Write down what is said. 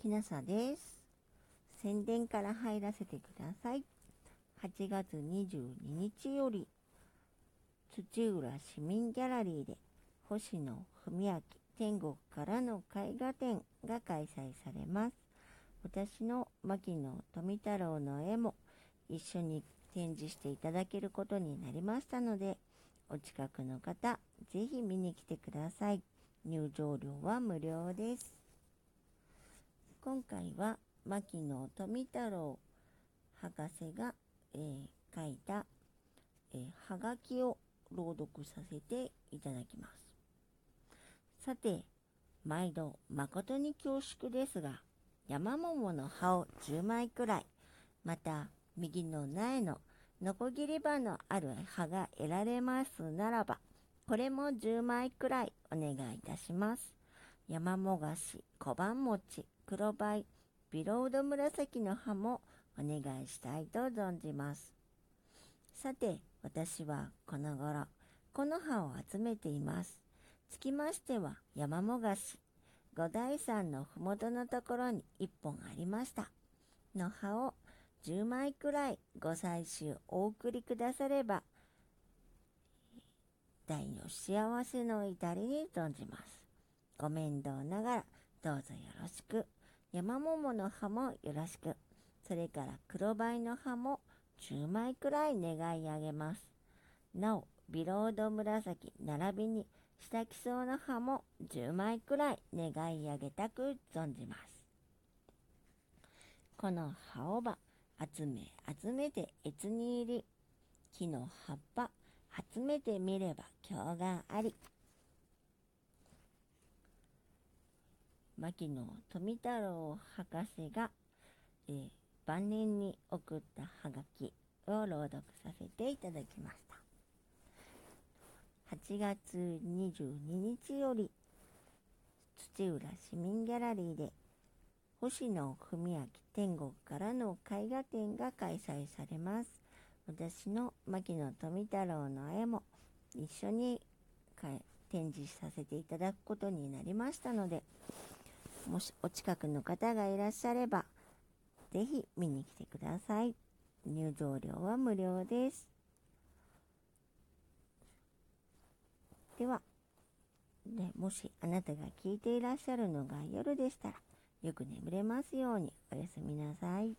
きなさです。宣伝から入らせてください。8月22日より、土浦市民ギャラリーで、星野文明天国からの絵画展が開催されます。私の牧野富太郎の絵も一緒に展示していただけることになりましたので、お近くの方、ぜひ見に来てください。入場料は無料です。今回は牧野富太郎博士が、えー、書いた、えー、はがきを朗読させていただきます。さて、毎度誠に恐縮ですが、山桃の葉を10枚くらい、また右の苗のノコギリ刃のある葉が得られますならば、これも10枚くらいお願いいたします。山もがし、小判餅、黒バイ、ビロード紫の葉もお願いしたいと存じます。さて、私はこの頃、この葉を集めています。つきましては山もがし、五台山のふもとのところに一本ありました。の葉を10枚くらいご採集お送りくだされば、大の幸せの至りに存じます。ご面倒ながらどうぞよろしく。山桃の葉もよろしく。それから黒バイの葉も10枚くらい願い上げます。なお、ビロード紫並びに下木草の葉も10枚くらい願い上げたく存じます。この葉をば集め集めて越に入り、木の葉っぱ集めてみれば今日があり。牧野富太郎博士が、えー、晩年に送ったハガキを朗読させていただきました。8月22日より土浦市民ギャラリーで星野文明天国からの絵画展が開催されます。私の牧野富太郎の絵も一緒に展示させていただくことになりましたので、もしお近くの方がいらっしゃれば、ぜひ見に来てください。入場料は無料です。では、ねもしあなたが聞いていらっしゃるのが夜でしたら、よく眠れますようにおやすみなさい。